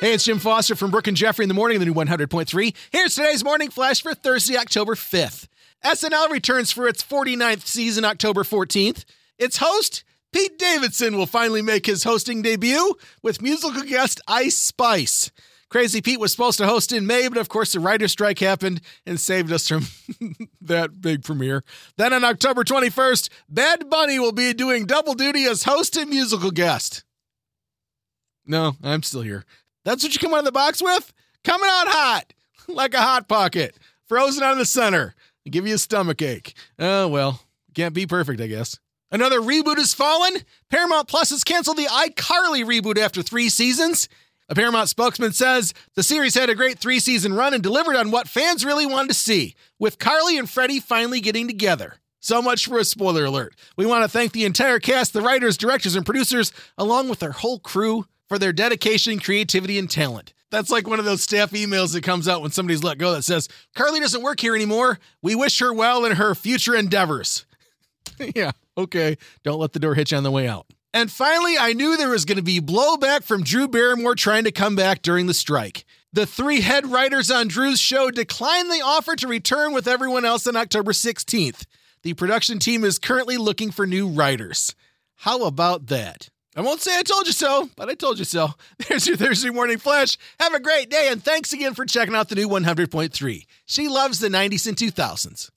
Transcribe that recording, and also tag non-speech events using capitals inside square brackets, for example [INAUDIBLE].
Hey, it's Jim Foster from Brooke and Jeffrey in the morning, of the new 100.3. Here's today's morning flash for Thursday, October 5th. SNL returns for its 49th season, October 14th. Its host, Pete Davidson, will finally make his hosting debut with musical guest Ice Spice. Crazy Pete was supposed to host in May, but of course the writer's strike happened and saved us from [LAUGHS] that big premiere. Then on October 21st, Bad Bunny will be doing double duty as host and musical guest. No, I'm still here. That's what you come out of the box with? Coming out hot, [LAUGHS] like a hot pocket, frozen out of the center. Give you a stomach ache. Oh, well, can't be perfect, I guess. Another reboot has fallen. Paramount Plus has canceled the iCarly reboot after three seasons. A Paramount spokesman says the series had a great three season run and delivered on what fans really wanted to see, with Carly and Freddie finally getting together. So much for a spoiler alert. We want to thank the entire cast, the writers, directors, and producers, along with their whole crew for their dedication, creativity, and talent. That's like one of those staff emails that comes out when somebody's let go that says, Carly doesn't work here anymore. We wish her well in her future endeavors. [LAUGHS] yeah, okay. Don't let the door hit you on the way out. And finally, I knew there was going to be blowback from Drew Barrymore trying to come back during the strike. The three head writers on Drew's show declined the offer to return with everyone else on October 16th. The production team is currently looking for new writers. How about that? I won't say I told you so, but I told you so. [LAUGHS] There's your Thursday morning flash. Have a great day, and thanks again for checking out the new 100.3. She loves the 90s and 2000s.